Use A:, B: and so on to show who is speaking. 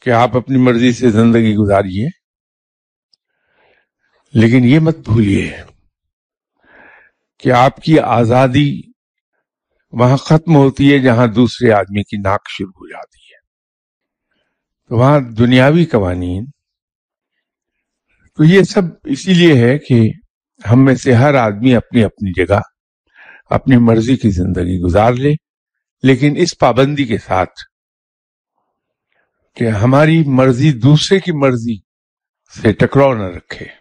A: کہ آپ اپنی مرضی سے زندگی گزاریے، لیکن یہ مت بھولیے کہ آپ کی آزادی وہاں ختم ہوتی ہے جہاں دوسرے آدمی کی ناک شروع ہو جاتی ہے۔ تو وہاں دنیاوی قوانین۔ تو یہ سب اسی لیے ہے کہ ہم میں سے ہر آدمی اپنی اپنی جگہ، اپنی مرضی کی زندگی گزار لے، لیکن اس پابندی کے ساتھ کہ ہماری مرضی دوسرے کی مرضی سے ٹکراؤ نہ رکھے۔